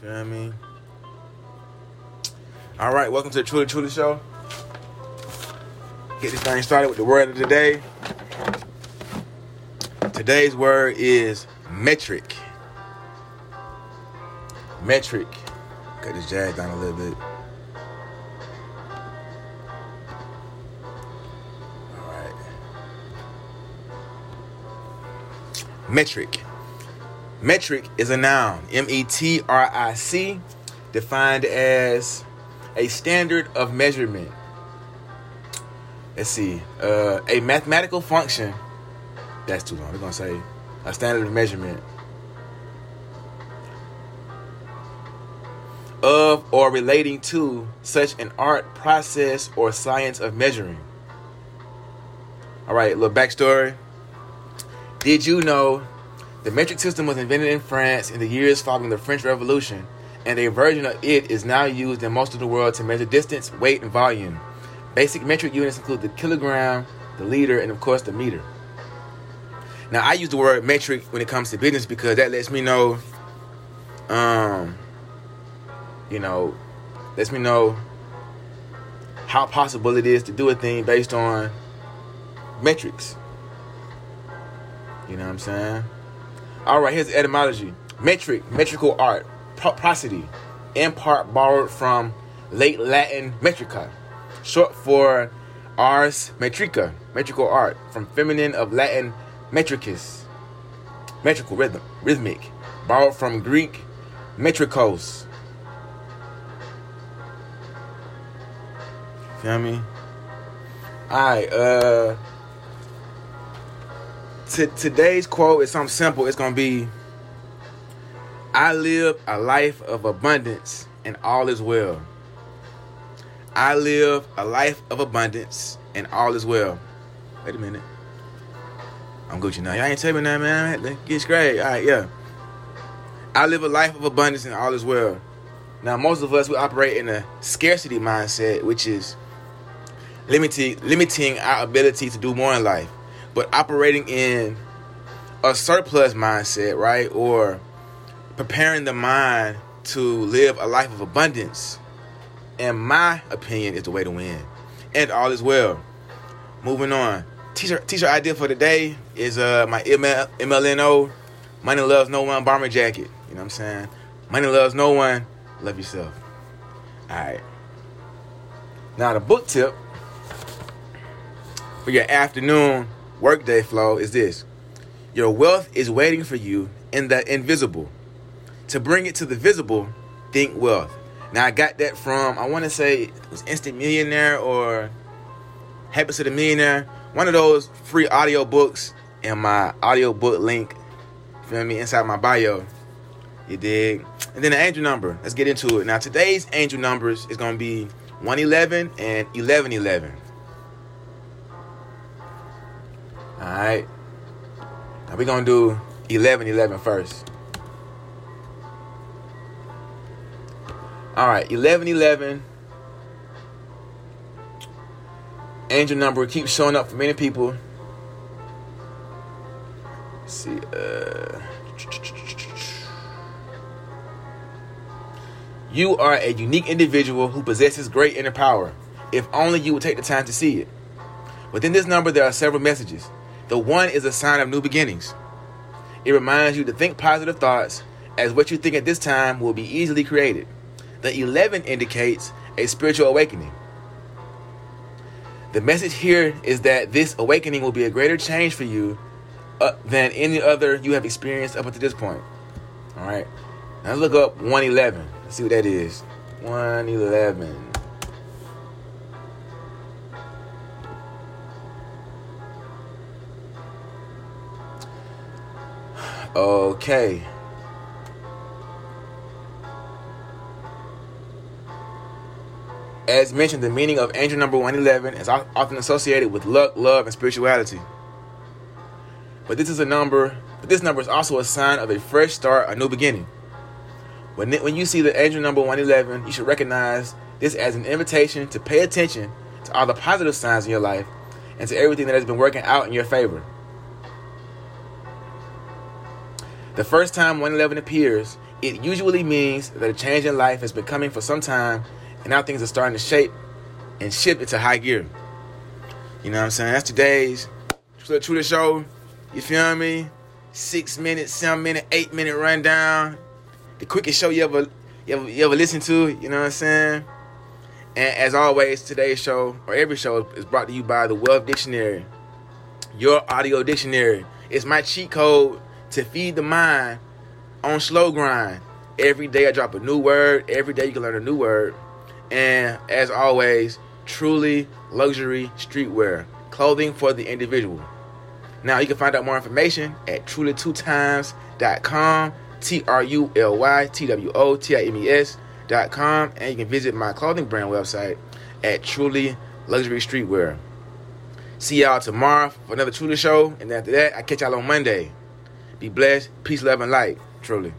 Feel me? All right, welcome to the Truly Truly Show. Get this thing started with the word of the day. Today's word is metric. Metric. Cut this jazz down a little bit. All right. Metric. Metric is a noun, M E T R I C, defined as a standard of measurement. Let's see, uh, a mathematical function. That's too long. We're gonna say a standard of measurement of or relating to such an art, process, or science of measuring. All right, little backstory. Did you know the metric system was invented in France in the years following the French Revolution, and a version of it is now used in most of the world to measure distance, weight, and volume. Basic metric units include the kilogram, the liter, and of course the meter. Now I use the word metric when it comes to business because that lets me know, um, you know, lets me know how possible it is to do a thing based on metrics. You know what I'm saying? All right, here's etymology. Metric, metrical art, prosody, in part borrowed from late Latin metrica, short for ars metrica, metrical art, from feminine of Latin metricus, metrical rhythm, rhythmic, borrowed from Greek metrikos. Feel me? Alright, uh today's quote is something simple. It's gonna be I live a life of abundance and all is well. I live a life of abundance and all is well. Wait a minute. I'm Gucci now. Y'all ain't tell me that, man. Get straight. All right, yeah. I live a life of abundance and all is well. Now, most of us we operate in a scarcity mindset, which is limiting limiting our ability to do more in life but operating in a surplus mindset, right? Or preparing the mind to live a life of abundance, in my opinion, is the way to win. And all is well. Moving on. Teacher teacher idea for today is uh my ML, MLNO, Money Loves No One bomber jacket. You know what I'm saying? Money loves no one, love yourself. Alright. Now the book tip for your afternoon workday flow is this your wealth is waiting for you in the invisible. To bring it to the visible, think wealth. Now I got that from I want to say it was Instant Millionaire or Habits of the Millionaire. One of those free audio books and my audio book link. Feel me inside my bio. You dig? And then the angel number. Let's get into it. Now today's angel numbers is gonna be 111 and 1111. Alright. Now we're going to do 11 11 first. Alright, 11 11. Angel number keeps showing up for many people. Let's see. Uh, you are a unique individual who possesses great inner power. If only you would take the time to see it. Within this number, there are several messages. The one is a sign of new beginnings. It reminds you to think positive thoughts, as what you think at this time will be easily created. The 11 indicates a spiritual awakening. The message here is that this awakening will be a greater change for you uh, than any other you have experienced up until this point. All right. Now let's look up 111. Let's see what that is. 111. Okay. As mentioned, the meaning of angel number 111 is often associated with luck, love, and spirituality. But this is a number, but this number is also a sign of a fresh start, a new beginning. When, when you see the angel number 111, you should recognize this as an invitation to pay attention to all the positive signs in your life and to everything that has been working out in your favor. The first time 111 appears, it usually means that a change in life has been coming for some time and now things are starting to shape and shift into high gear. You know what I'm saying? That's today's Truly Truly Show. You feel me? Six minute, seven minute, eight minute rundown. The quickest show you ever you ever, you ever listen to, you know what I'm saying? And as always, today's show, or every show, is brought to you by the Wealth Dictionary, your audio dictionary. It's my cheat code to feed the mind on slow grind. Every day I drop a new word. Every day you can learn a new word. And as always, truly luxury streetwear, clothing for the individual. Now you can find out more information at truly2times.com, T R U L Y T W O T I M E S com, and you can visit my clothing brand website at Truly Luxury Streetwear. See y'all tomorrow for another Truly show, and after that, I catch y'all on Monday. Be blessed, peace, love, and light. Truly.